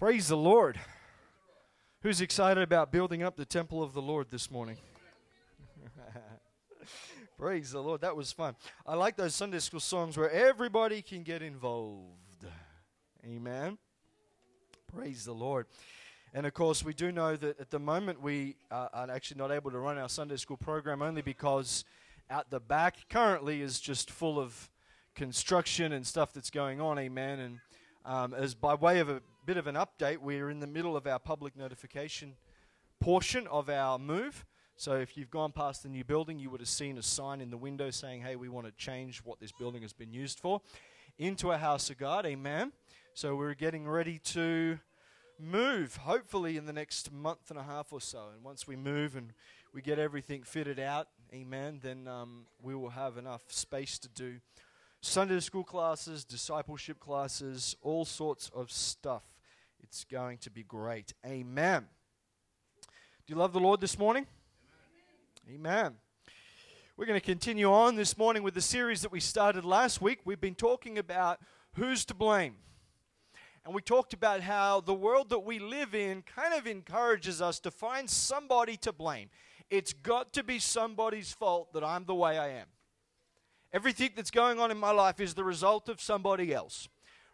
Praise the Lord. Who's excited about building up the temple of the Lord this morning? Praise the Lord. That was fun. I like those Sunday school songs where everybody can get involved. Amen. Praise the Lord. And of course, we do know that at the moment we are actually not able to run our Sunday school program only because out the back currently is just full of construction and stuff that's going on. Amen. And um, as by way of a bit of an update, we're in the middle of our public notification portion of our move. So if you've gone past the new building, you would have seen a sign in the window saying, hey, we want to change what this building has been used for into a house of God. Amen. So we're getting ready to move, hopefully in the next month and a half or so. And once we move and we get everything fitted out, amen, then um, we will have enough space to do Sunday school classes, discipleship classes, all sorts of stuff. It's going to be great. Amen. Do you love the Lord this morning? Amen. Amen. We're going to continue on this morning with the series that we started last week. We've been talking about who's to blame. And we talked about how the world that we live in kind of encourages us to find somebody to blame. It's got to be somebody's fault that I'm the way I am. Everything that's going on in my life is the result of somebody else.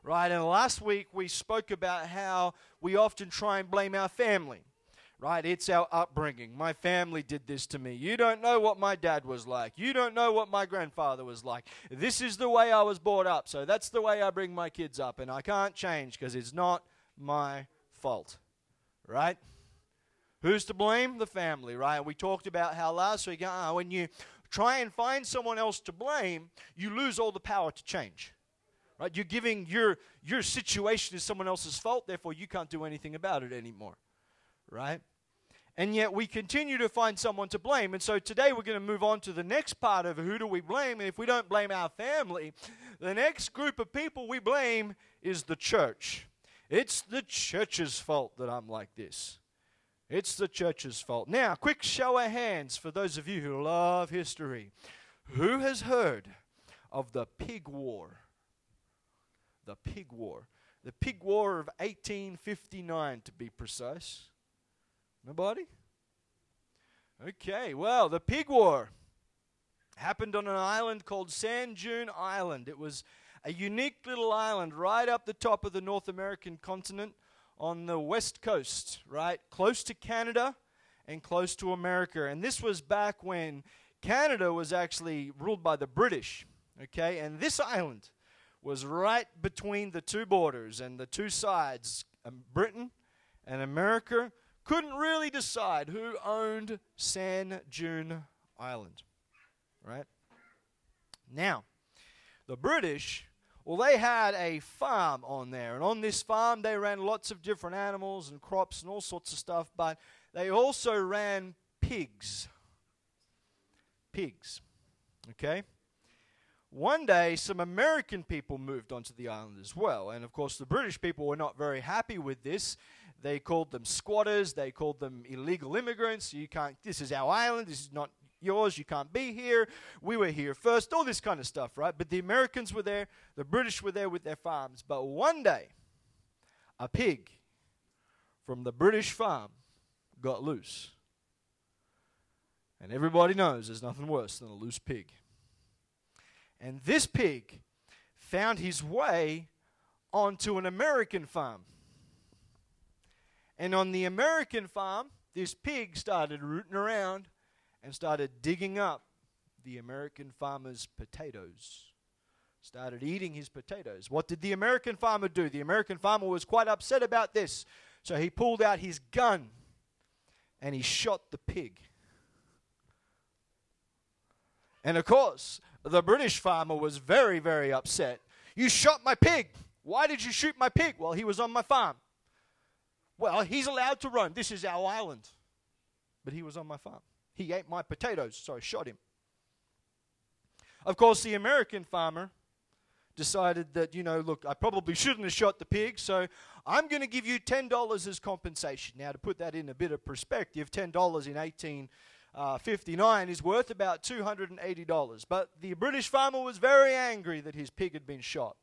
Right? And last week we spoke about how we often try and blame our family. Right? It's our upbringing. My family did this to me. You don't know what my dad was like. You don't know what my grandfather was like. This is the way I was brought up. So that's the way I bring my kids up. And I can't change because it's not my fault. Right? Who's to blame? The family, right? We talked about how last week, uh, when you try and find someone else to blame, you lose all the power to change. Right? You're giving your your situation is someone else's fault, therefore you can't do anything about it anymore. Right? And yet we continue to find someone to blame. And so today we're going to move on to the next part of who do we blame? And if we don't blame our family, the next group of people we blame is the church. It's the church's fault that I'm like this. It's the church's fault. Now, quick show of hands for those of you who love history. Who has heard of the Pig War? The Pig War. The Pig War of 1859, to be precise. Nobody? Okay, well, the Pig War happened on an island called San Juan Island. It was a unique little island right up the top of the North American continent on the west coast, right? Close to Canada and close to America. And this was back when Canada was actually ruled by the British, okay? And this island was right between the two borders and the two sides, um, Britain and America couldn't really decide who owned San Juan Island, right? Now, the British well, they had a farm on there, and on this farm they ran lots of different animals and crops and all sorts of stuff, but they also ran pigs. Pigs. Okay? One day, some American people moved onto the island as well, and of course, the British people were not very happy with this. They called them squatters, they called them illegal immigrants. You can't, this is our island, this is not yours, you can't be here, we were here first, all this kind of stuff, right? But the Americans were there, the British were there with their farms. But one day, a pig from the British farm got loose. And everybody knows there's nothing worse than a loose pig. And this pig found his way onto an American farm. And on the American farm, this pig started rooting around and started digging up the American farmer's potatoes. Started eating his potatoes. What did the American farmer do? The American farmer was quite upset about this. So he pulled out his gun and he shot the pig. And of course, the British farmer was very, very upset. You shot my pig. Why did you shoot my pig? Well, he was on my farm. Well, he's allowed to roam. This is our island. But he was on my farm. He ate my potatoes, so I shot him. Of course, the American farmer decided that, you know, look, I probably shouldn't have shot the pig, so I'm going to give you $10 as compensation. Now, to put that in a bit of perspective, $10 in 1859 uh, is worth about $280. But the British farmer was very angry that his pig had been shot,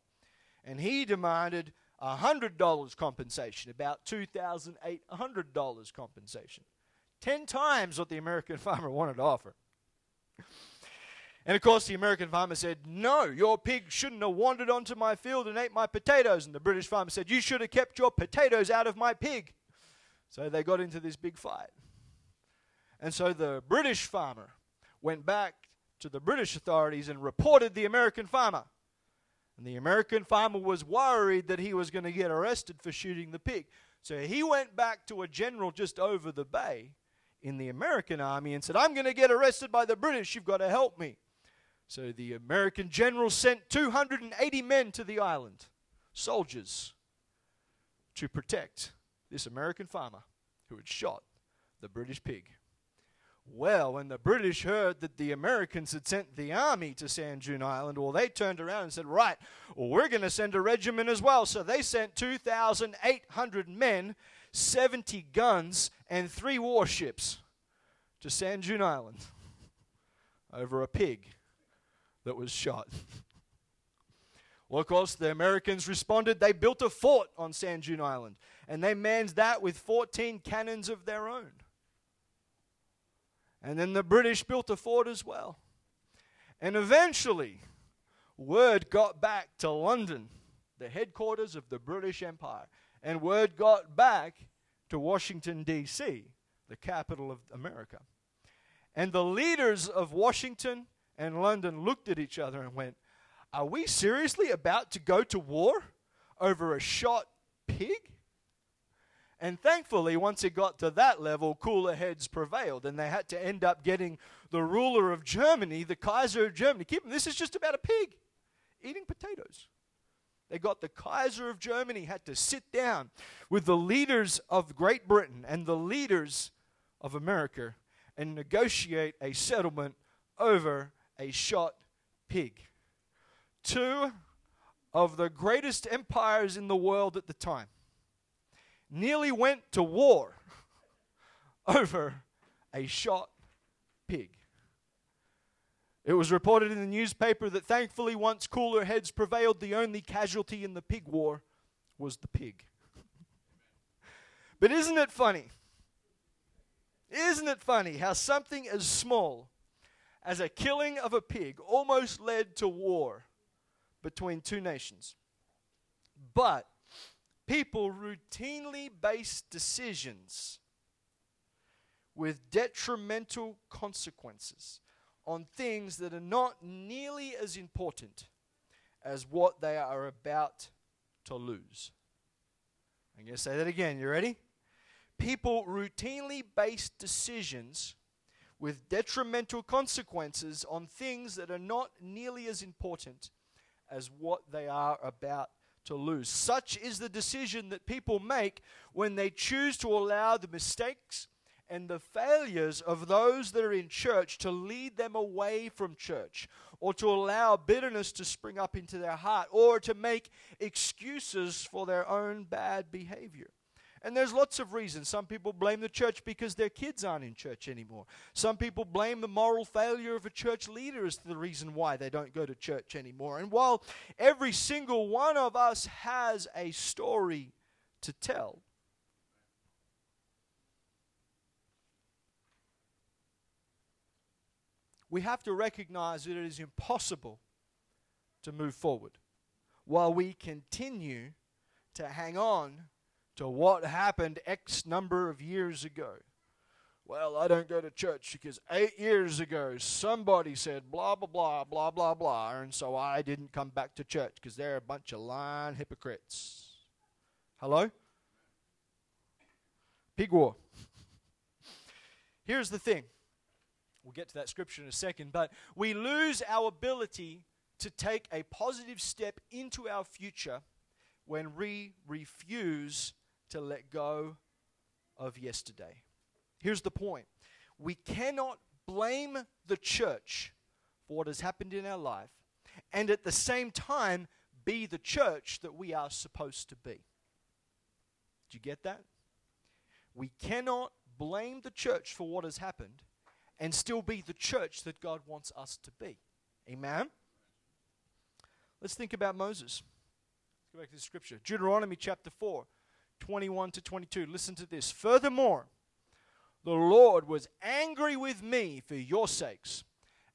and he demanded $100 compensation, about $2,800 compensation. Ten times what the American farmer wanted to offer. And of course, the American farmer said, No, your pig shouldn't have wandered onto my field and ate my potatoes. And the British farmer said, You should have kept your potatoes out of my pig. So they got into this big fight. And so the British farmer went back to the British authorities and reported the American farmer. And the American farmer was worried that he was going to get arrested for shooting the pig. So he went back to a general just over the bay in the American army and said, I'm going to get arrested by the British. You've got to help me. So the American general sent 280 men to the island, soldiers, to protect this American farmer who had shot the British pig. Well, when the British heard that the Americans had sent the army to San Juan Island, well, they turned around and said, Right, well, we're going to send a regiment as well. So they sent 2,800 men, 70 guns, and three warships to San Juan Island over a pig that was shot. well, of course, the Americans responded. They built a fort on San Juan Island, and they manned that with 14 cannons of their own. And then the British built a fort as well. And eventually, word got back to London, the headquarters of the British Empire. And word got back to Washington, D.C., the capital of America. And the leaders of Washington and London looked at each other and went, Are we seriously about to go to war over a shot pig? And thankfully, once it got to that level, cooler heads prevailed, and they had to end up getting the ruler of Germany, the Kaiser of Germany. Keep this is just about a pig eating potatoes. They got the Kaiser of Germany had to sit down with the leaders of Great Britain and the leaders of America and negotiate a settlement over a shot pig. Two of the greatest empires in the world at the time nearly went to war over a shot pig. It was reported in the newspaper that thankfully, once cooler heads prevailed, the only casualty in the pig war was the pig. but isn't it funny? Isn't it funny how something as small as a killing of a pig almost led to war between two nations? But people routinely base decisions with detrimental consequences on things that are not nearly as important as what they are about to lose. I'm going to say that again. You ready? People routinely base decisions with detrimental consequences on things that are not nearly as important as what they are about to lose. Such is the decision that people make when they choose to allow the mistakes and the failures of those that are in church to lead them away from church, or to allow bitterness to spring up into their heart, or to make excuses for their own bad behavior. And there's lots of reasons. Some people blame the church because their kids aren't in church anymore. Some people blame the moral failure of a church leader as the reason why they don't go to church anymore. And while every single one of us has a story to tell, we have to recognize that it is impossible to move forward while we continue to hang on to what happened X number of years ago. Well, I don't go to church because eight years ago somebody said blah, blah, blah, blah, blah, blah, and so I didn't come back to church because they're a bunch of lying hypocrites. Hello? Pig war. Here's the thing. We'll get to that scripture in a second, but we lose our ability to take a positive step into our future when we refuse to let go of yesterday. Here's the point we cannot blame the church for what has happened in our life and at the same time be the church that we are supposed to be. Do you get that? We cannot blame the church for what has happened and still be the church that God wants us to be. Amen? Let's think about Moses. Let's go back to the scripture. Deuteronomy chapter 4, 21 to 22. Listen to this. Furthermore, the Lord was angry with me for your sakes,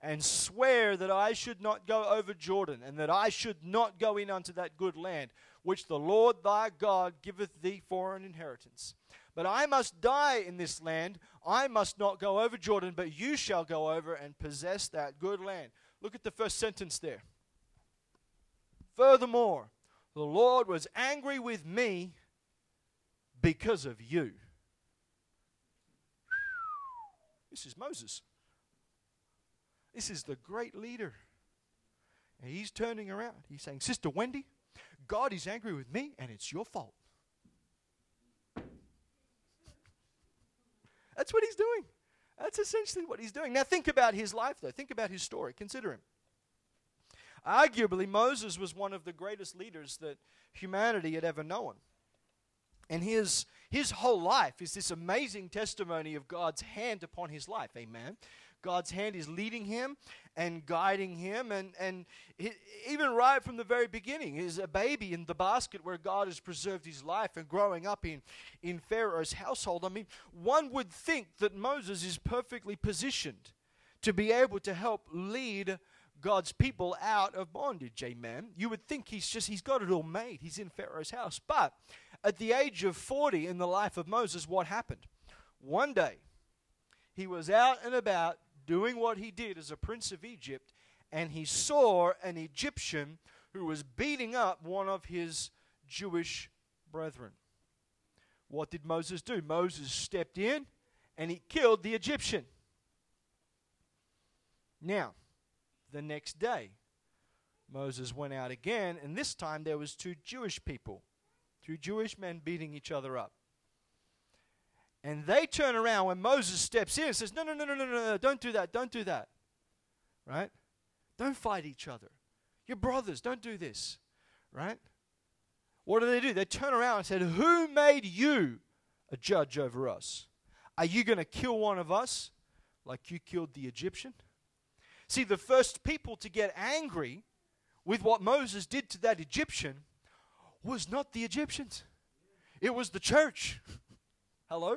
and swear that I should not go over Jordan, and that I should not go in unto that good land, which the Lord thy God giveth thee for an inheritance. But I must die in this land. I must not go over Jordan, but you shall go over and possess that good land. Look at the first sentence there. Furthermore, the Lord was angry with me because of you. This is Moses. This is the great leader. And he's turning around. He's saying, Sister Wendy, God is angry with me and it's your fault. That's what he's doing. That's essentially what he's doing. Now, think about his life, though. Think about his story. Consider him. Arguably, Moses was one of the greatest leaders that humanity had ever known. And his, his whole life is this amazing testimony of God's hand upon his life. Amen. God's hand is leading him and guiding him. And, and he, even right from the very beginning, he's a baby in the basket where God has preserved his life and growing up in, in Pharaoh's household. I mean, one would think that Moses is perfectly positioned to be able to help lead God's people out of bondage. Amen. You would think he's just, he's got it all made. He's in Pharaoh's house. But at the age of 40 in the life of Moses, what happened? One day, he was out and about doing what he did as a prince of Egypt, and he saw an Egyptian who was beating up one of his Jewish brethren. What did Moses do? Moses stepped in and he killed the Egyptian. Now, the next day, Moses went out again, and this time there was two Jewish people two Jewish men beating each other up. And they turn around when Moses steps in and says, No, no, no, no, no, no, don't do that, don't do that. Right? Don't fight each other. You're brothers, don't do this. Right? What do they do? They turn around and said, Who made you a judge over us? Are you going to kill one of us like you killed the Egyptian? See, the first people to get angry with what Moses did to that Egyptian was not the Egyptians, it was the church. Hello?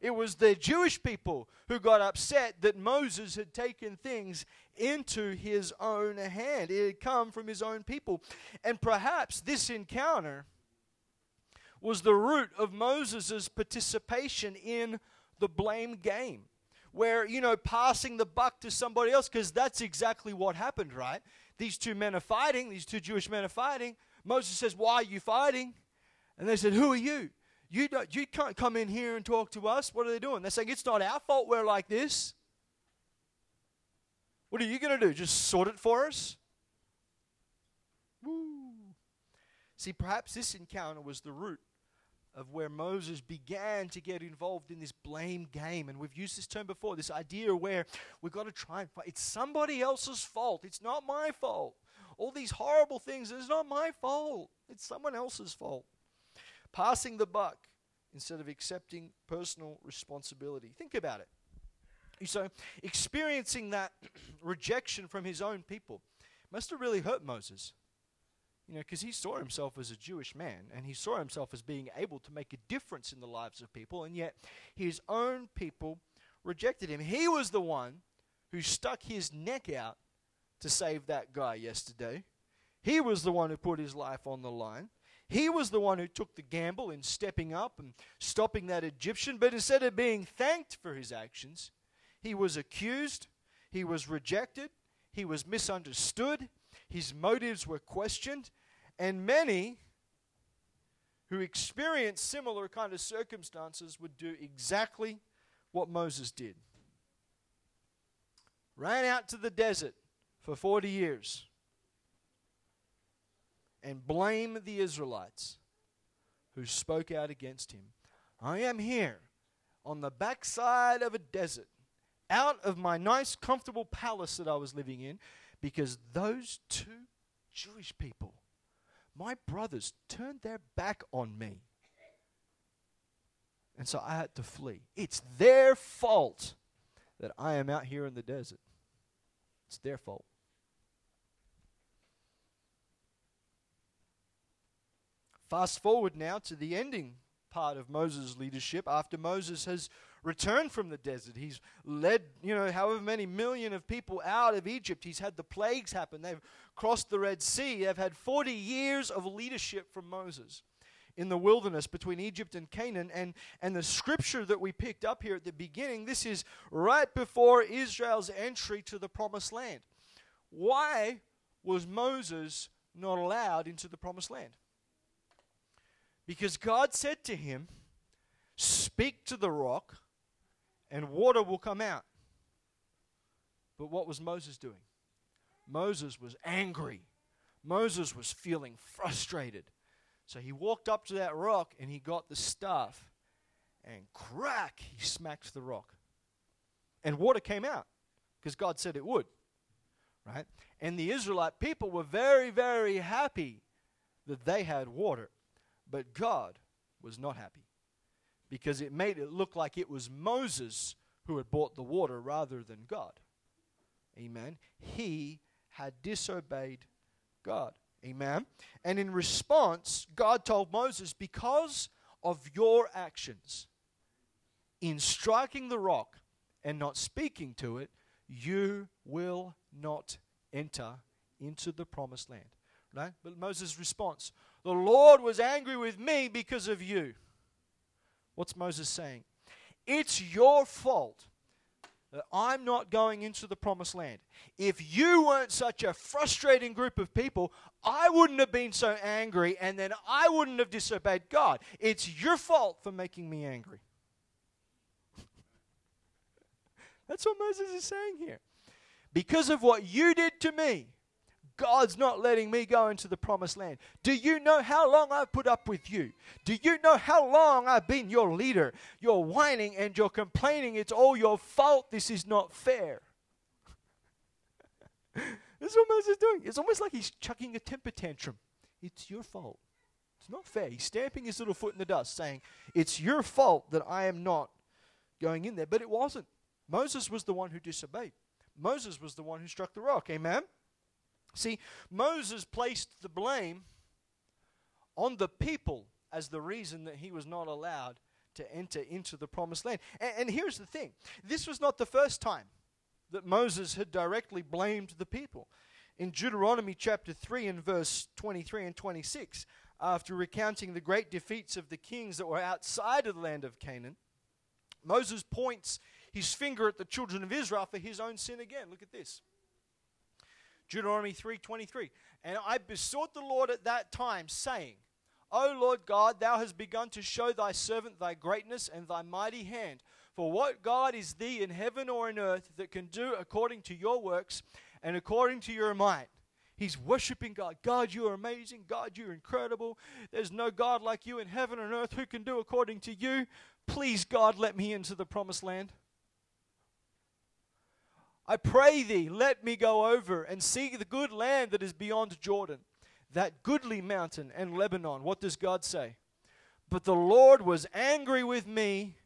It was the Jewish people who got upset that Moses had taken things into his own hand. It had come from his own people. And perhaps this encounter was the root of Moses' participation in the blame game. Where, you know, passing the buck to somebody else, because that's exactly what happened, right? These two men are fighting, these two Jewish men are fighting. Moses says, Why are you fighting? And they said, Who are you? You, don't, you can't come in here and talk to us. What are they doing? They're saying, It's not our fault we're like this. What are you going to do? Just sort it for us? Woo. See, perhaps this encounter was the root of where Moses began to get involved in this blame game. And we've used this term before this idea where we've got to try and fight. It's somebody else's fault. It's not my fault all these horrible things. It's not my fault, it's someone else's fault. Passing the buck instead of accepting personal responsibility. Think about it. You so, experiencing that rejection from his own people must have really hurt Moses. You know, because he saw himself as a Jewish man and he saw himself as being able to make a difference in the lives of people, and yet his own people rejected him. He was the one who stuck his neck out to save that guy yesterday. He was the one who put his life on the line. He was the one who took the gamble in stepping up and stopping that Egyptian, but instead of being thanked for his actions, he was accused, he was rejected, he was misunderstood, his motives were questioned, and many who experienced similar kind of circumstances would do exactly what Moses did. Ran out to the desert for 40 years and blame the Israelites who spoke out against him. I am here on the backside of a desert, out of my nice, comfortable palace that I was living in, because those two Jewish people, my brothers, turned their back on me. And so I had to flee. It's their fault that I am out here in the desert. It's their fault. Fast forward now to the ending part of Moses' leadership after Moses has returned from the desert. He's led, you know, however many million of people out of Egypt. He's had the plagues happen. They've crossed the Red Sea. They've had 40 years of leadership from Moses in the wilderness between Egypt and Canaan. And, and the scripture that we picked up here at the beginning, this is right before Israel's entry to the promised land. Why was Moses not allowed into the promised land? Because God said to him, Speak to the rock, and water will come out. But what was Moses doing? Moses was angry. Moses was feeling frustrated. So he walked up to that rock and he got the staff, and crack, he smacked the rock. And water came out because God said it would. Right? And the Israelite people were very, very happy that they had water. But God was not happy because it made it look like it was Moses who had brought the water rather than God. Amen. He had disobeyed God. Amen. And in response, God told Moses, Because of your actions in striking the rock and not speaking to it, you will not enter into the promised land. Right? But Moses' response, The Lord was angry with me because of you. What's Moses saying? It's your fault that I'm not going into the promised land. If you weren't such a frustrating group of people, I wouldn't have been so angry and then I wouldn't have disobeyed God. It's your fault for making me angry. That's what Moses is saying here. Because of what you did to me, God's not letting me go into the promised land. Do you know how long I've put up with you? Do you know how long I've been your leader? You're whining and you're complaining. It's all your fault. This is not fair. this is what Moses is doing. It's almost like he's chucking a temper tantrum. It's your fault. It's not fair. He's stamping his little foot in the dust, saying, It's your fault that I am not going in there. But it wasn't. Moses was the one who disobeyed. Moses was the one who struck the rock. Amen? See, Moses placed the blame on the people as the reason that he was not allowed to enter into the promised land. And, and, here's the thing this was not the first time that Moses had directly blamed the people. In Deuteronomy chapter 3 and verse 23 and 26, after recounting the great defeats of the kings that were outside of the land of Canaan, Moses points his finger at the children of Israel for his own sin again. Look at this. Deuteronomy 3:23. And I besought the Lord at that time, saying, O Lord God, thou hast begun to show thy servant thy greatness and thy mighty hand. For what God is thee in heaven or in earth that can do according to your works and according to your might? He's worshiping God. God, you are amazing. God, you're incredible. There's no God like you in heaven and earth who can do according to you. Please, God, let me into the promised land. I pray thee, let me go over and see the good land that is beyond Jordan, that goodly mountain and Lebanon. What does God say? But the Lord was angry with me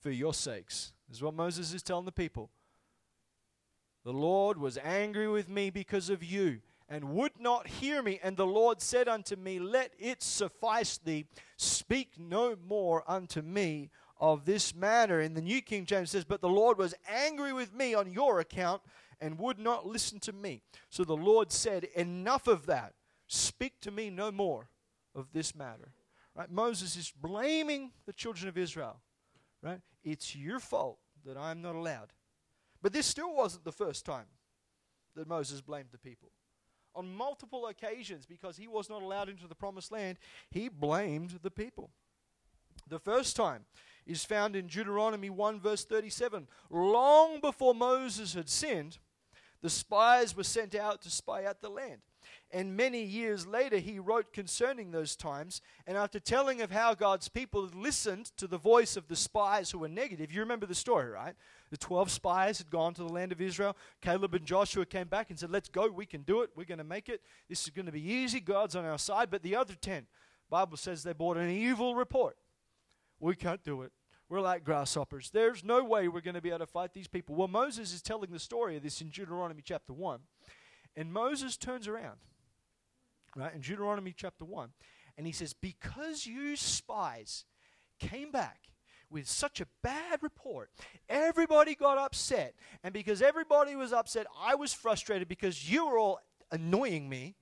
for your sakes. This is what Moses is telling the people. The Lord was angry with me because of you and would not hear me. And the Lord said unto me, Let it suffice thee. Speak no more unto me of this matter. In the New King James says, But the Lord was angry with me on your account and would not listen to me. So the Lord said, Enough of that. Speak to me no more of this matter. Right? Moses is blaming the children of Israel. Right? It's your fault that I'm not allowed. But this still wasn't the first time that Moses blamed the people. On multiple occasions, because he was not allowed into the promised land, he blamed the people. The first time is found in Deuteronomy 1, verse 37. Long before Moses had sinned, the spies were sent out to spy out the land. And many years later, he wrote concerning those times. And after telling of how God's people listened to the voice of the spies who were negative, you remember the story, right? The 12 spies had gone to the land of Israel. Caleb and Joshua came back and said, Let's go. We can do it. We're going to make it. This is going to be easy. God's on our side. But the other 10, Bible says they brought an evil report. We can't do it. We're like grasshoppers. There's no way we're going to be able to fight these people. Well, Moses is telling the story of this in Deuteronomy chapter 1. And Moses turns around, right, in Deuteronomy chapter 1. And he says, Because you spies came back with such a bad report, everybody got upset. And because everybody was upset, I was frustrated because you were all annoying me.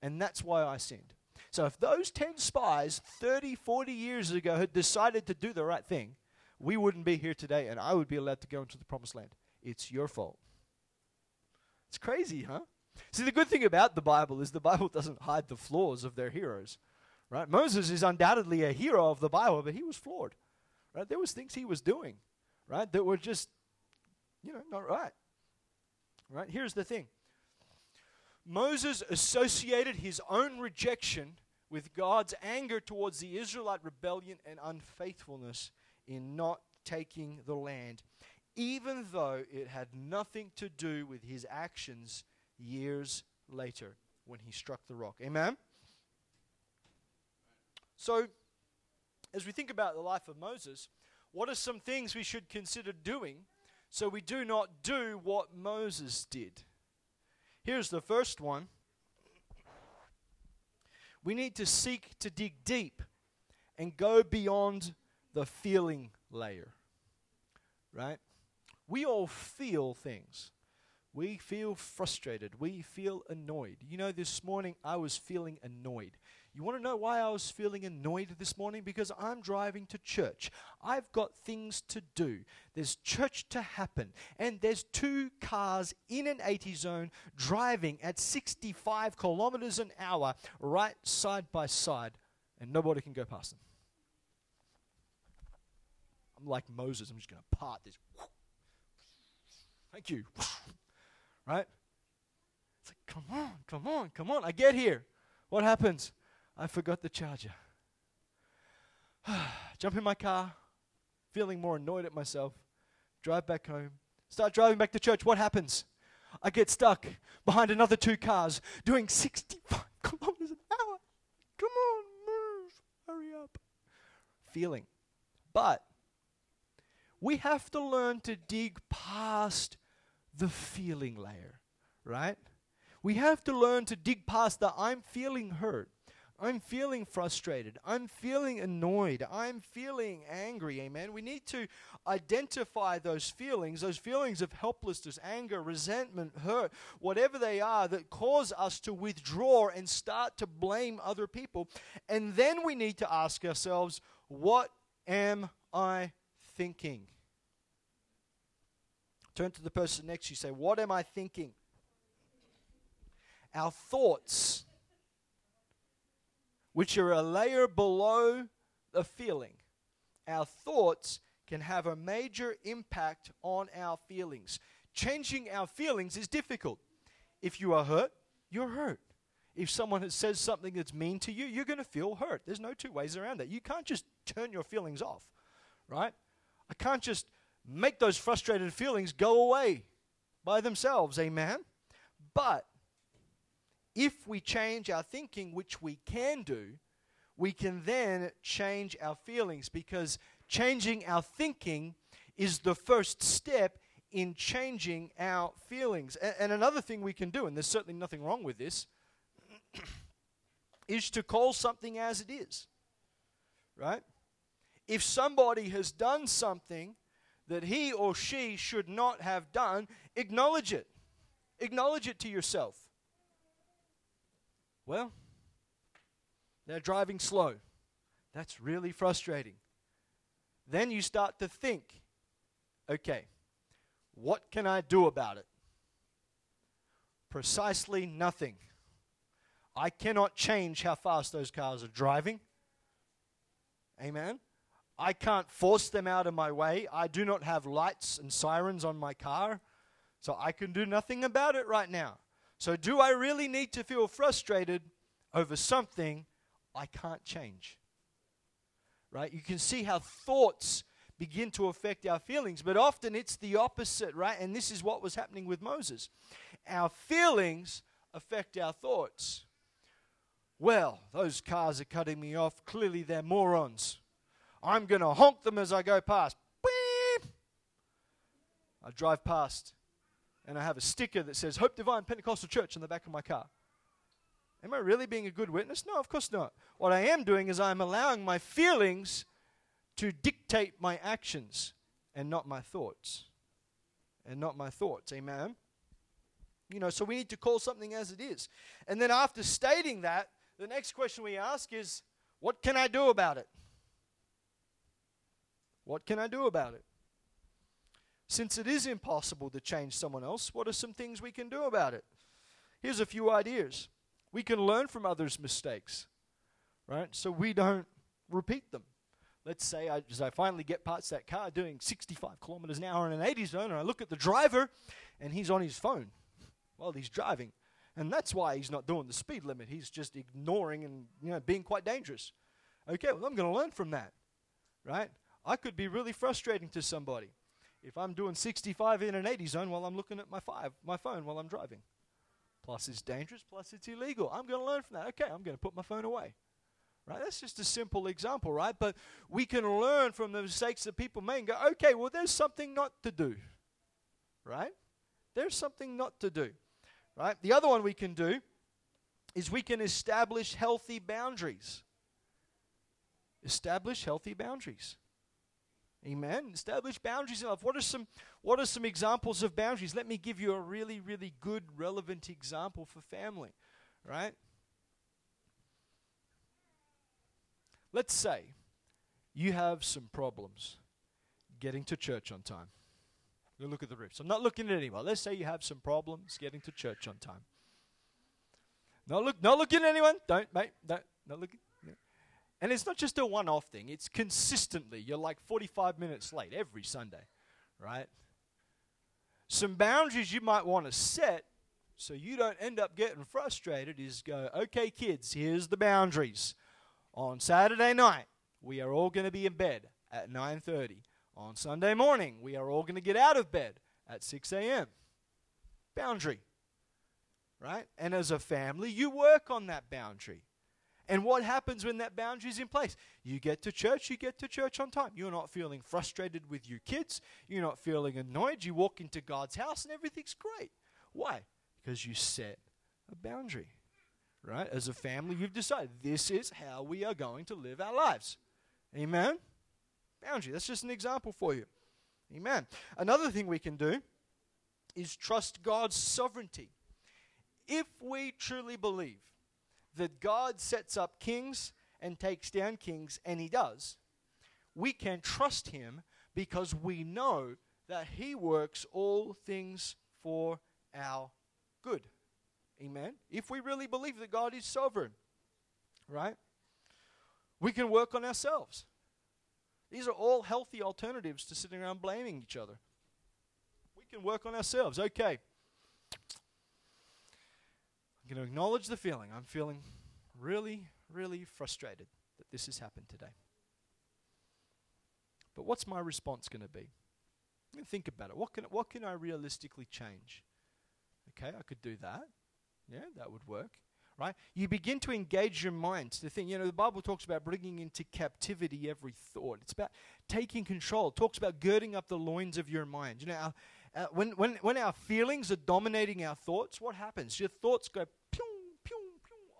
And that's why I sinned. So if those 10 spies 30, 40 years ago had decided to do the right thing, we wouldn't be here today and I would be allowed to go into the promised land. It's your fault. It's crazy, huh? See, the good thing about the Bible is the Bible doesn't hide the flaws of their heroes. Right? Moses is undoubtedly a hero of the Bible, but he was flawed. Right? There was things he was doing, right, that were just, you know, not right. Right? Here's the thing. Moses associated his own rejection with God's anger towards the Israelite rebellion and unfaithfulness in not taking the land, even though it had nothing to do with his actions years later when he struck the rock. Amen? So, as we think about the life of Moses, what are some things we should consider doing so we do not do what Moses did? Here's the first one we need to seek to dig deep and go beyond the feeling layer. Right? We all feel things. We feel frustrated. We feel annoyed. You know, this morning I was feeling annoyed. You want to know why I was feeling annoyed this morning? Because I'm driving to church. I've got things to do. There's church to happen. And there's two cars in an 80 zone driving at 65 kilometers an hour right side by side, and nobody can go past them. I'm like Moses. I'm just going to part this. Thank you. Right? It's like, come on, come on, come on. I get here. What happens? I forgot the charger. Jump in my car, feeling more annoyed at myself, drive back home, start driving back to church. What happens? I get stuck behind another two cars doing 65 kilometers an hour. Come on, move, hurry up. Feeling. But we have to learn to dig past the feeling layer, right? We have to learn to dig past the I'm feeling hurt. I'm feeling frustrated. I'm feeling annoyed. I'm feeling angry. Amen. We need to identify those feelings, those feelings of helplessness, anger, resentment, hurt, whatever they are that cause us to withdraw and start to blame other people. And then we need to ask ourselves, what am I thinking? Turn to the person next you. Say, What am I thinking? Our thoughts which are a layer below the feeling. Our thoughts can have a major impact on our feelings. Changing our feelings is difficult. If you are hurt, you're hurt. If someone has says something that's mean to you, you're going to feel hurt. There's no two ways around that. You can't just turn your feelings off, right? I can't just make those frustrated feelings go away by themselves. Amen? But if we change our thinking, which we can do, we can then change our feelings because changing our thinking is the first step in changing our feelings. And, another thing we can do, and there's certainly nothing wrong with this, is to call something as it is. Right? If somebody has done something that he or she should not have done, acknowledge it. Acknowledge it to yourself. Well, they're driving slow. That's really frustrating. Then you start to think okay, what can I do about it? Precisely nothing. I cannot change how fast those cars are driving. Amen. I can't force them out of my way. I do not have lights and sirens on my car, so I can do nothing about it right now. So, do I really need to feel frustrated over something I can't change? Right? You can see how thoughts begin to affect our feelings, but often it's the opposite, right? And this is what was happening with Moses. Our feelings affect our thoughts. Well, those cars are cutting me off. Clearly, they're morons. I'm going to honk them as I go past. Beep! I drive past and I have a sticker that says Hope Divine Pentecostal Church in the back of my car. Am I really being a good witness? No, of course not. What I am doing is I'm allowing my feelings to dictate my actions and not my thoughts. And not my thoughts. Amen. You know, so we need to call something as it is. And then after stating that, the next question we ask is, what can I do about it? What can I do about it? Since it is impossible to change someone else, what are some things we can do about it? Here's a few ideas. We can learn from others' mistakes, right? So we don't repeat them. Let's say I, as I finally get past that car doing 65 kilometers an hour in an 80 zone, and I look at the driver, and he's on his phone while he's driving. And that's why he's not doing the speed limit. He's just ignoring and you know being quite dangerous. Okay, well I'm going to learn from that. Right? I could be really frustrating to somebody if I'm doing 65 in an 80 zone while I'm looking at my five my phone while I'm driving. Plus it's dangerous, plus it's illegal. I'm going to learn from that. Okay, I'm going to put my phone away. Right? That's just a simple example, right? But we can learn from the mistakes that people make and go, okay, well, there's something not to do. Right? There's something not to do. Right? The other one we can do is we can establish healthy boundaries. Establish healthy boundaries. Amen. Establish boundaries in life. What are some what are some examples of boundaries? Let me give you a really, really good, relevant example for family. Right? Let's say you have some problems getting to church on time. You look at the roofs. I'm not looking at anyone. Let's say you have some problems getting to church on time. Not look, not looking at anyone. Don't, mate. Don't, not looking. And it's not just a one-off thing. It's consistently. You're like 45 minutes late every Sunday, right? Some boundaries you might want to set so you don't end up getting frustrated is go, okay, kids, here's the boundaries. On Saturday night, we are all going to be in bed at 9:30. On Sunday morning, we are all going to get out of bed at 6 a.m. Boundary. Right? And as a family, you work on that boundary. And what happens when that boundary is in place? You get to church, you get to church on time. You're not feeling frustrated with your kids. You're not feeling annoyed. You walk into God's house and everything's great. Why? Because you set a boundary. Right? As a family, you've decided this is how we are going to live our lives. Amen? Boundary. That's just an example for you. Amen. Another thing we can do is trust God's sovereignty. If we truly believe that God sets up kings and takes down kings, and He does, we can trust Him because we know that He works all things for our good. Amen. If we really believe that God is sovereign, right? We can work on ourselves. These are all healthy alternatives to sitting around blaming each other. We can work on ourselves. Okay. I'm going to acknowledge the feeling. I'm feeling really, really frustrated that this has happened today. But what's my response going to be? Think about it. What can, what can I realistically change? Okay, I could do that. Yeah, that would work. Right? You begin to engage your mind to think, you know, the Bible talks about bringing into captivity every thought. It's about taking control. It talks about girding up the loins of your mind. You know, our, uh, when, when, when our feelings are dominating our thoughts, what happens? Your thoughts go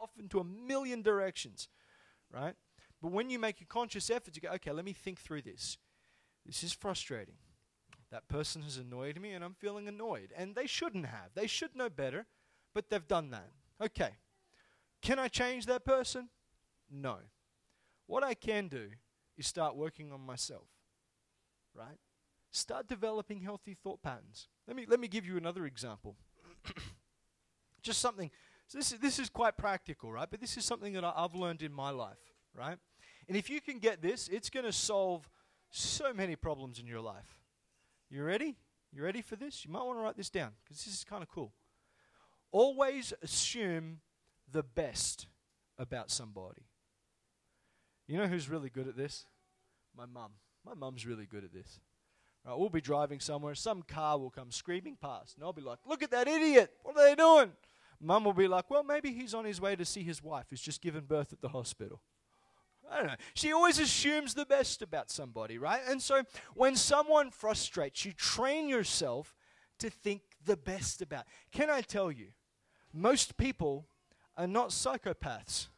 off into a million directions, right? But when you make a conscious effort to go, okay, let me think through this. This is frustrating. That person has annoyed me and I'm feeling annoyed. And they shouldn't have. They should know better, but they've done that. Okay. Can I change that person? No. What I can do is start working on myself. Right? Start developing healthy thought patterns. Let me, let me give you another example. Just something, so this, is, this is quite practical, right? But this is something that I've learned in my life, right? And if you can get this, it's going to solve so many problems in your life. You ready? You ready for this? You might want to write this down because this is kind of cool. Always assume the best about somebody. You know who's really good at this? My mum. My mum's really good at this. Right, we'll be driving somewhere, some car will come screaming past, and I'll be like, Look at that idiot! What are they doing? Mum will be like, Well, maybe he's on his way to see his wife who's just given birth at the hospital. I don't know. She always assumes the best about somebody, right? And so when someone frustrates you, train yourself to think the best about. Can I tell you, most people are not psychopaths.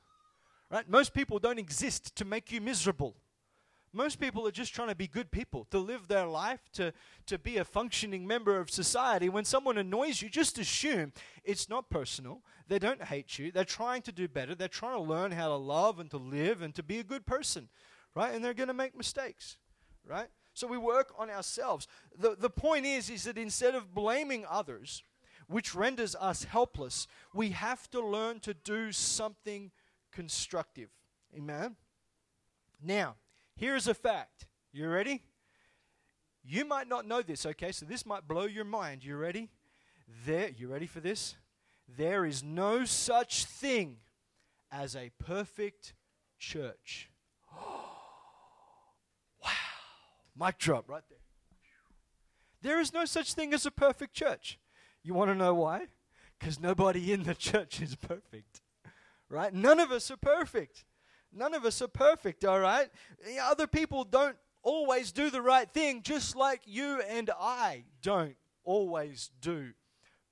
Right? Most people don't exist to make you miserable. Most people are just trying to be good people, to live their life, to, to be a functioning member of society. When someone annoys you, just assume it's not personal. They don't hate you. They're trying to do better. They're trying to learn how to love and to live and to be a good person, right? And they're going to make mistakes, right? So we work on ourselves. The, the point is, is that instead of blaming others, which renders us helpless, we have to learn to do something constructive. Amen? Now, Here's a fact. You ready? You might not know this, okay? So this might blow your mind. You ready? There, you ready for this? There is no such thing as a perfect church. wow. Mic drop right there. There is no such thing as a perfect church. You want to know why? Because nobody in the church is perfect. Right? None of us are perfect. None of us are perfect, all right? Other people don't always do the right thing, just like you and I don't always do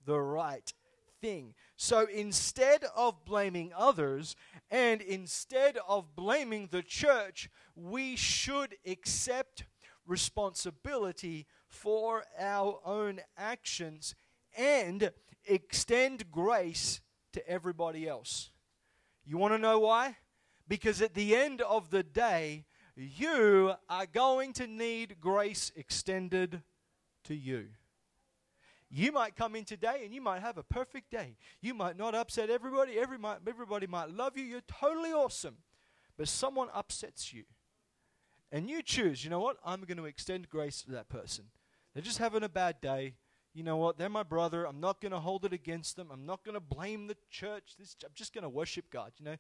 the right thing. So instead of blaming others and instead of blaming the church, we should accept responsibility for our own actions and extend grace to everybody else. You want to know why? Because at the end of the day, you are going to need grace extended to you. You might come in today and you might have a perfect day. You might not upset everybody. Every everybody might love you. You're totally awesome. But someone upsets you. And you choose, you know what? I'm going to extend grace to that person. They're just having a bad day. You know what? They're my brother. I'm not going to hold it against them. I'm not going to blame the church. This, I'm just going to worship God. You know,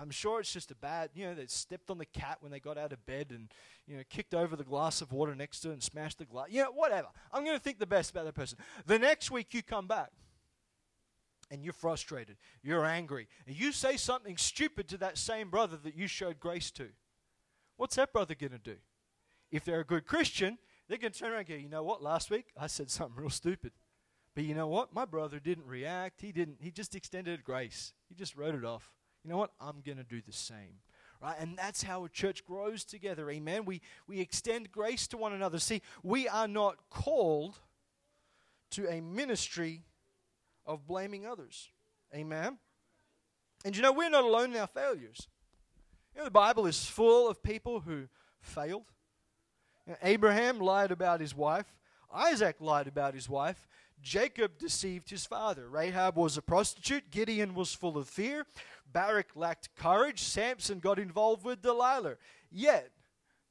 I'm sure it's just a bad, you know, they stepped on the cat when they got out of bed and, you know, kicked over the glass of water next to it and smashed the glass. You know, whatever. I'm going to think the best about that person. The next week you come back and you're frustrated, you're angry, and you say something stupid to that same brother that you showed grace to. What's that brother going to do? If they're a good Christian, they're going to turn around and go, you know what, last week I said something real stupid. But you know what? My brother didn't react. He didn't. He just extended grace. He just wrote it off you know what? I'm going to do the same. Right? And that's how a church grows together. Amen. We, we extend grace to one another. See, we are not called to a ministry of blaming others. Amen. And you know, we're not alone in our failures. You know, the Bible is full of people who failed. You know, Abraham lied about his wife. Isaac lied about his wife. Jacob deceived his father. Rahab was a prostitute. Gideon was full of fear. Barak lacked courage. Samson got involved with Delilah. Yet,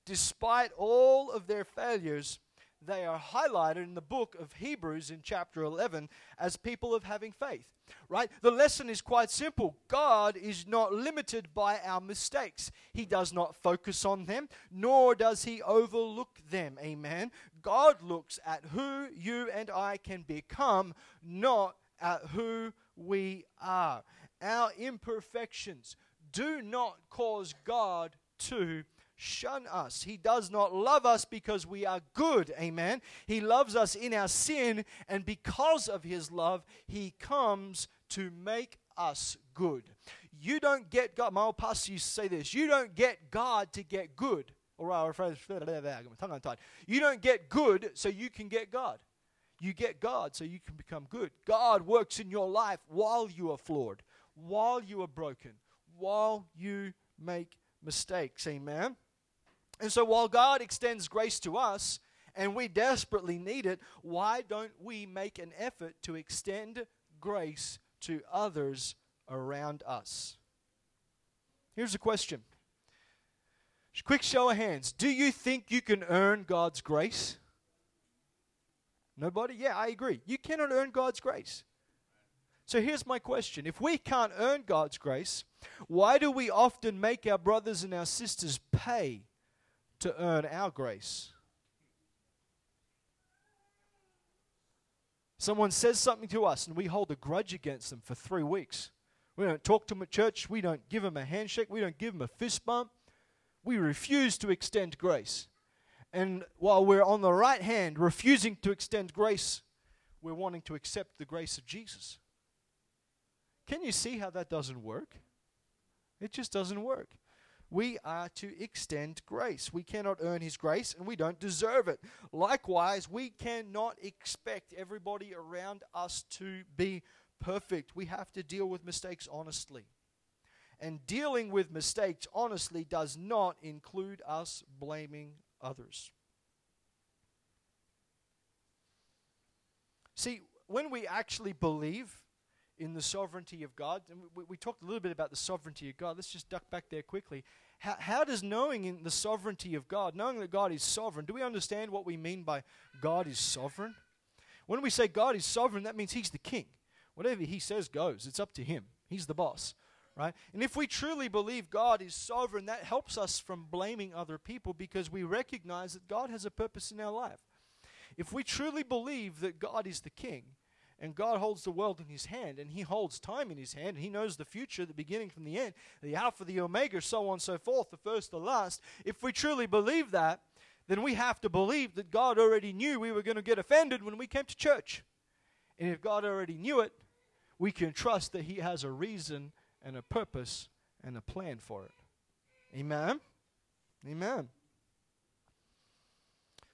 despite all of their failures, they are highlighted in the book of Hebrews in chapter 11 as people of having faith. Right? The lesson is quite simple. God is not limited by our mistakes. He does not focus on them, nor does he overlook them. Amen. God looks at who you and I can become, not at who we are our imperfections do not cause God to shun us. He does not love us because we are good. Amen. He loves us in our sin, and because of His love, He comes to make us good. You don't get God. My old pastor used to say this you don't get God to get good. Or untied. You don't get good so you can get God. You get God so you can become good. God works in your life while you are flawed while you are broken, while you make mistakes. Amen. And so while God extends grace to us, and we desperately need it, why don't we make an effort to extend grace to others around us? Here's a question. Quick show of hands. Do you think you can earn God's grace? Nobody? Yeah, I agree. You cannot earn God's grace. So here's my question If we can't earn God's grace, why do we often make our brothers and our sisters pay to earn our grace? Someone says something to us and we hold a grudge against them for three weeks. We don't talk to them at church. We don't give them a handshake. We don't give them a fist bump. We refuse to extend grace. And while we're on the right hand refusing to extend grace, we're wanting to accept the grace of Jesus. Can you see how that doesn't work? It just doesn't work. We are to extend grace. We cannot earn His grace and we don't deserve it. Likewise, we cannot expect everybody around us to be perfect. We have to deal with mistakes honestly. And dealing with mistakes honestly does not include us blaming others. See, when we actually believe in the sovereignty of God, and we, we, talked a little bit about the sovereignty of God. Let's just duck back there quickly. How, how does knowing in the sovereignty of God, knowing that God is sovereign, do we understand what we mean by God is sovereign? When we say God is sovereign, that means He's the king. Whatever He says goes. It's up to Him. He's the boss. Right? And if we truly believe God is sovereign, that helps us from blaming other people because we recognize that God has a purpose in our life. If we truly believe that God is the king, and God holds the world in his hand, and he holds time in his hand, and he knows the future, the beginning from the end, the Alpha, the Omega, so on and so forth, the first, the last. If we truly believe that, then we have to believe that God already knew we were going to get offended when we came to church. And if God already knew it, we can trust that he has a reason and a purpose and a plan for it. Amen? Amen.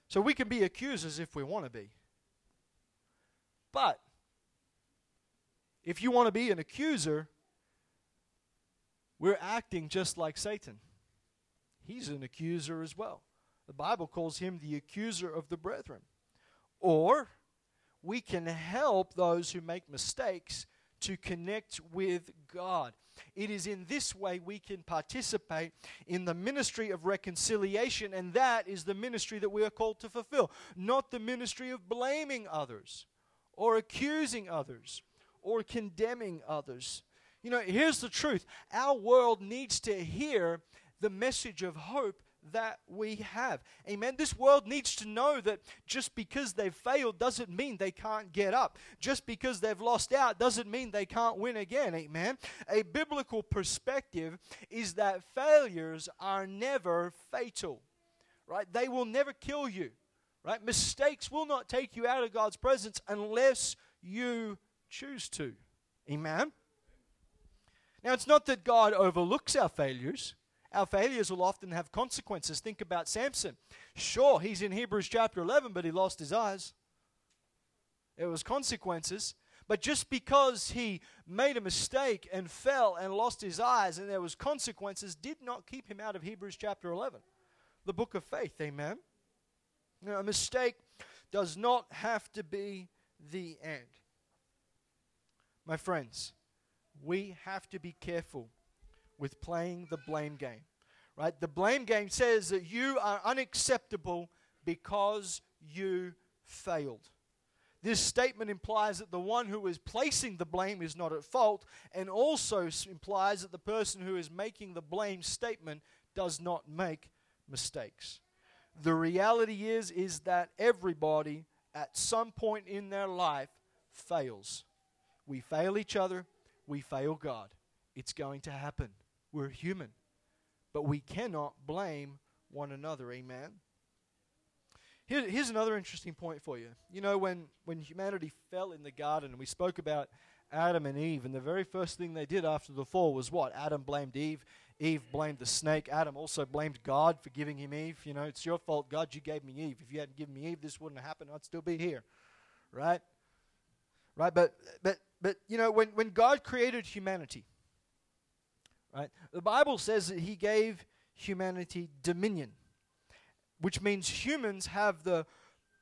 So we can be accusers if we want to be. But if you want to be an accuser, we're acting just like Satan. He's an accuser as well. The Bible calls him the accuser of the brethren. Or we can help those who make mistakes to connect with God. It is in this way we can participate in the ministry of reconciliation, and that is the ministry that we are called to fulfill, not the ministry of blaming others or accusing others or condemning others. You know, here's the truth our world needs to hear the message of hope that we have. Amen. This world needs to know that just because they've failed doesn't mean they can't get up. Just because they've lost out doesn't mean they can't win again. Amen. A biblical perspective is that failures are never fatal, right? They will never kill you, right? Mistakes will not take you out of God's presence unless you choose to. Amen? Now, it's not that God overlooks our failures. Our failures will often have consequences. Think about Samson. Sure, he's in Hebrews chapter 11, but he lost his eyes. There was consequences. But just because he made a mistake and fell and lost his eyes and there was consequences did not keep him out of Hebrews chapter 11, the book of faith. Amen. A mistake does not have to be the end. My friends, we have to be careful with playing the blame game. Right? The blame game says that you are unacceptable because you failed. This statement implies that the one who is placing the blame is not at fault, and also implies that the person who is making the blame statement does not make mistakes. The reality is is that everybody at some point in their life fails. We fail each other, we fail God. It's going to happen. We're human. But we cannot blame one another. Amen. Here, here's another interesting point for you. You know, when, when humanity fell in the garden, and we spoke about Adam and Eve, and the very first thing they did after the fall was what? Adam blamed Eve. Eve blamed the snake. Adam also blamed God for giving him Eve. You know, it's your fault, God, you gave me Eve. If you hadn't given me Eve, this wouldn't have happened. I'd still be here. Right? Right? But, but but you know, when, when God created humanity, right, the Bible says that He gave humanity dominion, which means humans have the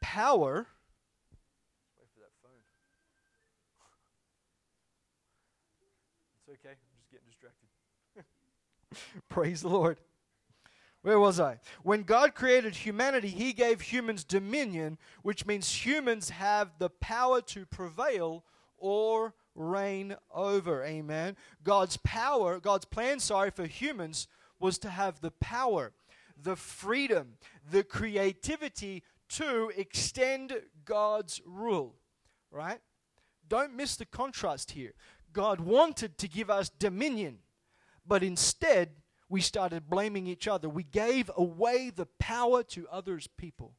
power. Wait for that phone. It's okay. I'm just getting distracted. Praise the Lord. Where was I? When God created humanity, He gave humans dominion, which means humans have the power to prevail or reign over. Amen. God's power, God's plan, sorry, for humans was to have the power, the freedom, the creativity to extend God's rule. Right? Don't miss the contrast here. God wanted to give us dominion, but instead, we started blaming each other. We gave away the power to others' people.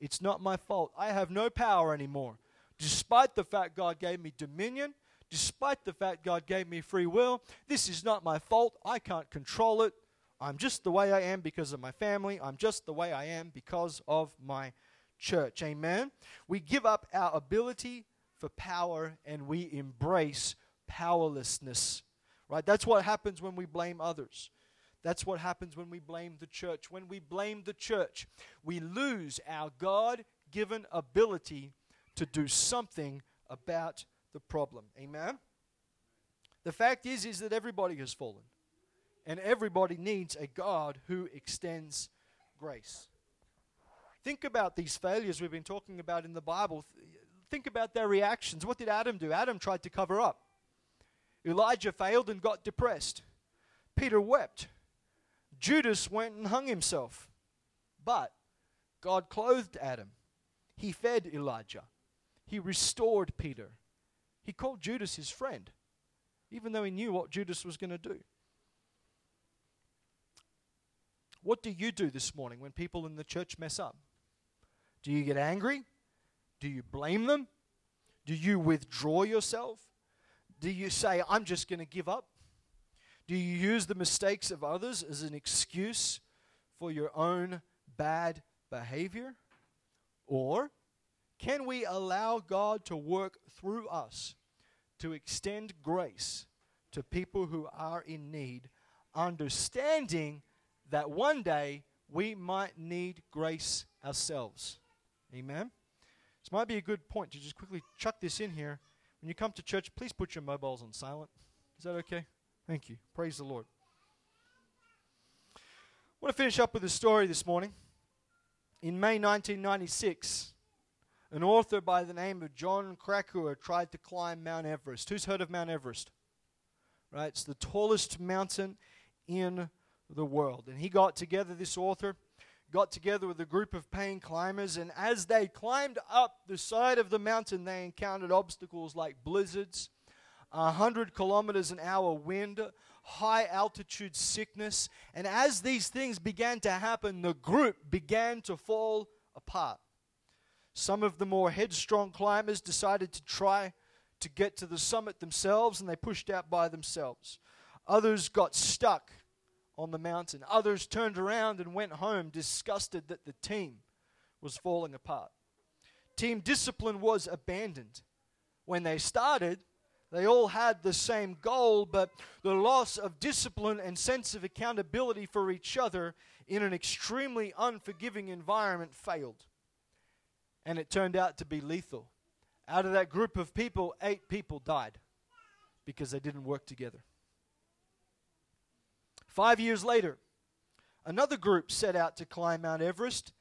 It's not my fault. I have no power anymore despite the fact God gave me dominion, despite the fact God gave me free will. This is not my fault. I can't control it. I'm just the way I am because of my family. I'm just the way I am because of my church. Amen. We give up our ability for power and we embrace powerlessness. Right? That's what happens when we blame others. That's what happens when we blame the church. When we blame the church, we lose our God given ability to do something about the problem. Amen? The fact is, is that everybody has fallen. And everybody needs a God who extends grace. Think about these failures we've been talking about in the Bible. Think about their reactions. What did Adam do? Adam tried to cover up. Elijah failed and got depressed. Peter wept. Judas went and hung himself. But God clothed Adam. He fed Elijah. He restored Peter. He called Judas his friend, even though he knew what Judas was going to do. What do you do this morning when people in the church mess up? Do you get angry? Do you blame them? Do you withdraw yourself? Do you say, I'm just going to give up? Do you use the mistakes of others as an excuse for your own bad behavior? Or can we allow God to work through us to extend grace to people who are in need, understanding that one day we might need grace ourselves? Amen. This might be a good point to just quickly chuck this in here. When you come to church, please put your mobiles on silent. Is that okay? Thank you. Praise the Lord. I want to finish up with a story this morning. In May 1996, an author by the name of Jon Krakauer tried to climb Mount Everest. Who's heard of Mount Everest? Right? It's the tallest mountain in the world. And he got together, this author, got together with a group of paying climbers, and as they climbed up the side of the mountain, they encountered obstacles like blizzards, 100 kilometers an hour wind, high altitude sickness. And as these things began to happen, the group began to fall apart. Some of the more headstrong climbers decided to try to get to the summit themselves and they pushed out by themselves. Others got stuck on the mountain. Others turned around and went home disgusted that the team was falling apart. Team discipline was abandoned. When they started, they all had the same goal, but the loss of discipline and sense of accountability for each other in an extremely unforgiving environment failed. And it turned out to be lethal. Out of that group of people, eight people died because they didn't work together. Five years later, another group set out to climb Mount Everest,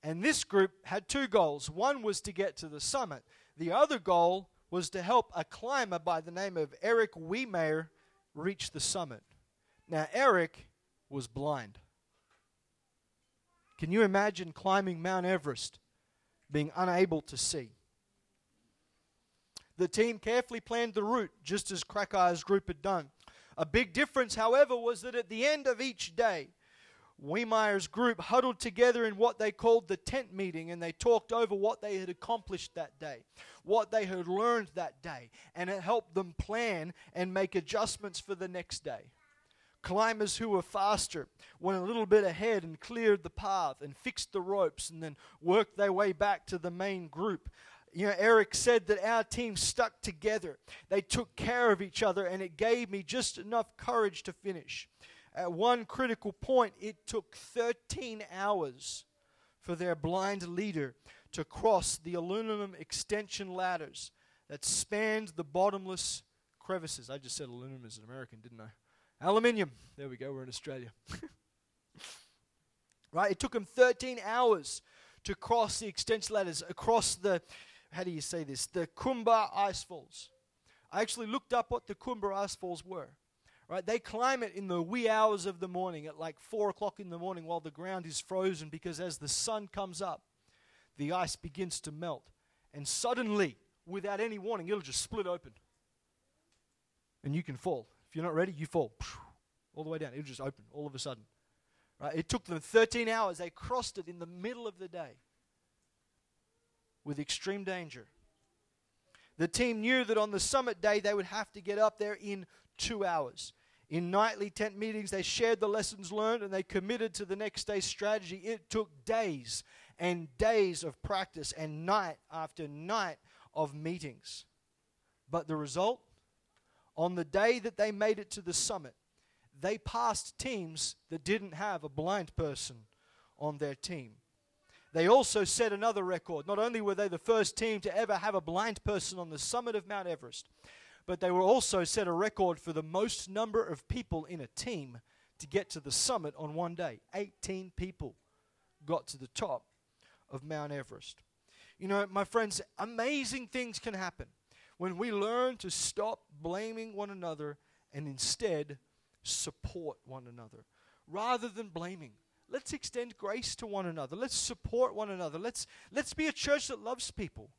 and this group had two goals. One was to get to the summit, the other goal was to help a climber by the name of Erik Weihenmayer reach the summit. Now, Eric was blind. Can you imagine climbing Mount Everest being unable to see? The team carefully planned the route, just as Krakauer's group had done. A big difference, however, was that at the end of each day, Weihenmayer's group huddled together in what they called the tent meeting and they talked over what they had accomplished that day, what they had learned that day, and it helped them plan and make adjustments for the next day. Climbers who were faster went a little bit ahead and cleared the path and fixed the ropes and then worked their way back to the main group you know, Erik said that our team stuck together. They took care of each other, and it gave me just enough courage to finish. At one critical point, it took 13 hours for their blind leader to cross the aluminum extension ladders that spanned the bottomless crevices. I just said aluminum as an American, didn't I? Aluminium. There we go, we're in Australia. right? It took them 13 hours to cross the extension ladders, across the how do you say this? The Kumba ice falls. I actually looked up what the Kumba ice falls were. Right? They climb it in the wee hours of the morning at like four o'clock in the morning while the ground is frozen because as the sun comes up, the ice begins to melt. And suddenly, without any warning, it'll just split open. And you can fall. If you're not ready, you fall. All the way down. It'll just open all of a sudden. Right? It took them 13 hours. They crossed it in the middle of the day with extreme danger. The team knew that on the summit day they would have to get up there in two hours. In nightly tent meetings, they shared the lessons learned and they committed to the next day's strategy. It took days and days of practice and night after night of meetings. But the result? On the day that they made it to the summit, they passed teams that didn't have a blind person on their team. They also set another record. Not only were they the first team to ever have a blind person on the summit of Mount Everest, but they were also set a record for the most number of people in a team to get to the summit on one day. 18 people got to the top of Mount Everest. You know, my friends, amazing things can happen when we learn to stop blaming one another and instead support one another rather than blaming. Let's extend grace to one another. Let's support one another. Let's, let's be a church that loves people.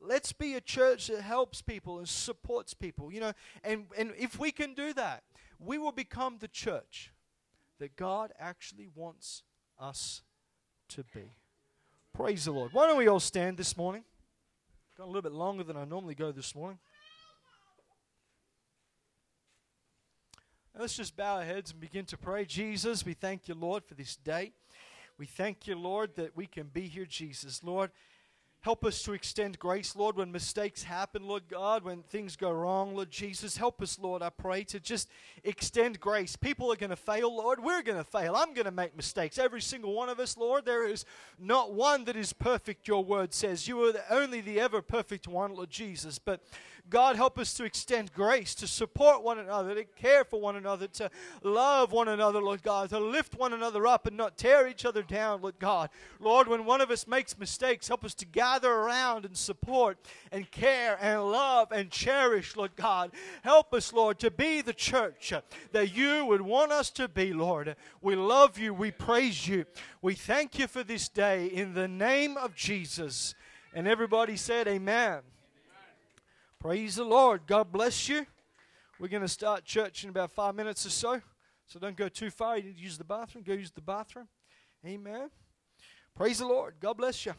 Let's be a church that helps people and supports people. You know, and, and if we can do that, we will become the church that God actually wants us to be. Praise the Lord. Why don't we all stand this morning? Got a little bit longer than I normally go this morning. Let's just bow our heads and begin to pray. Jesus, we thank you, Lord, for this day. We thank you, Lord, that we can be here, Jesus. Lord, Help us to extend grace, Lord, when mistakes happen, Lord God, when things go wrong, Lord Jesus. Help us, Lord, I pray, to just extend grace. People are going to fail, Lord. We're going to fail. I'm going to make mistakes. Every single one of us, Lord. There is not one that is perfect, your word says. You are the, only the ever perfect one, Lord Jesus. But God, help us to extend grace, to support one another, to care for one another, to love one another, Lord God, to lift one another up and not tear each other down, Lord God. Lord, when one of us makes mistakes, help us to gather around and support and care and love and cherish, Lord God. Help us, Lord, to be the church that you would want us to be, Lord. We love you. We praise you. We thank you for this day in the name of Jesus. And everybody said, Amen. Praise the Lord. God bless you. We're going to start church in about five minutes or so. So don't go too far. You need to use the bathroom. Go use the bathroom. Amen. Praise the Lord. God bless you.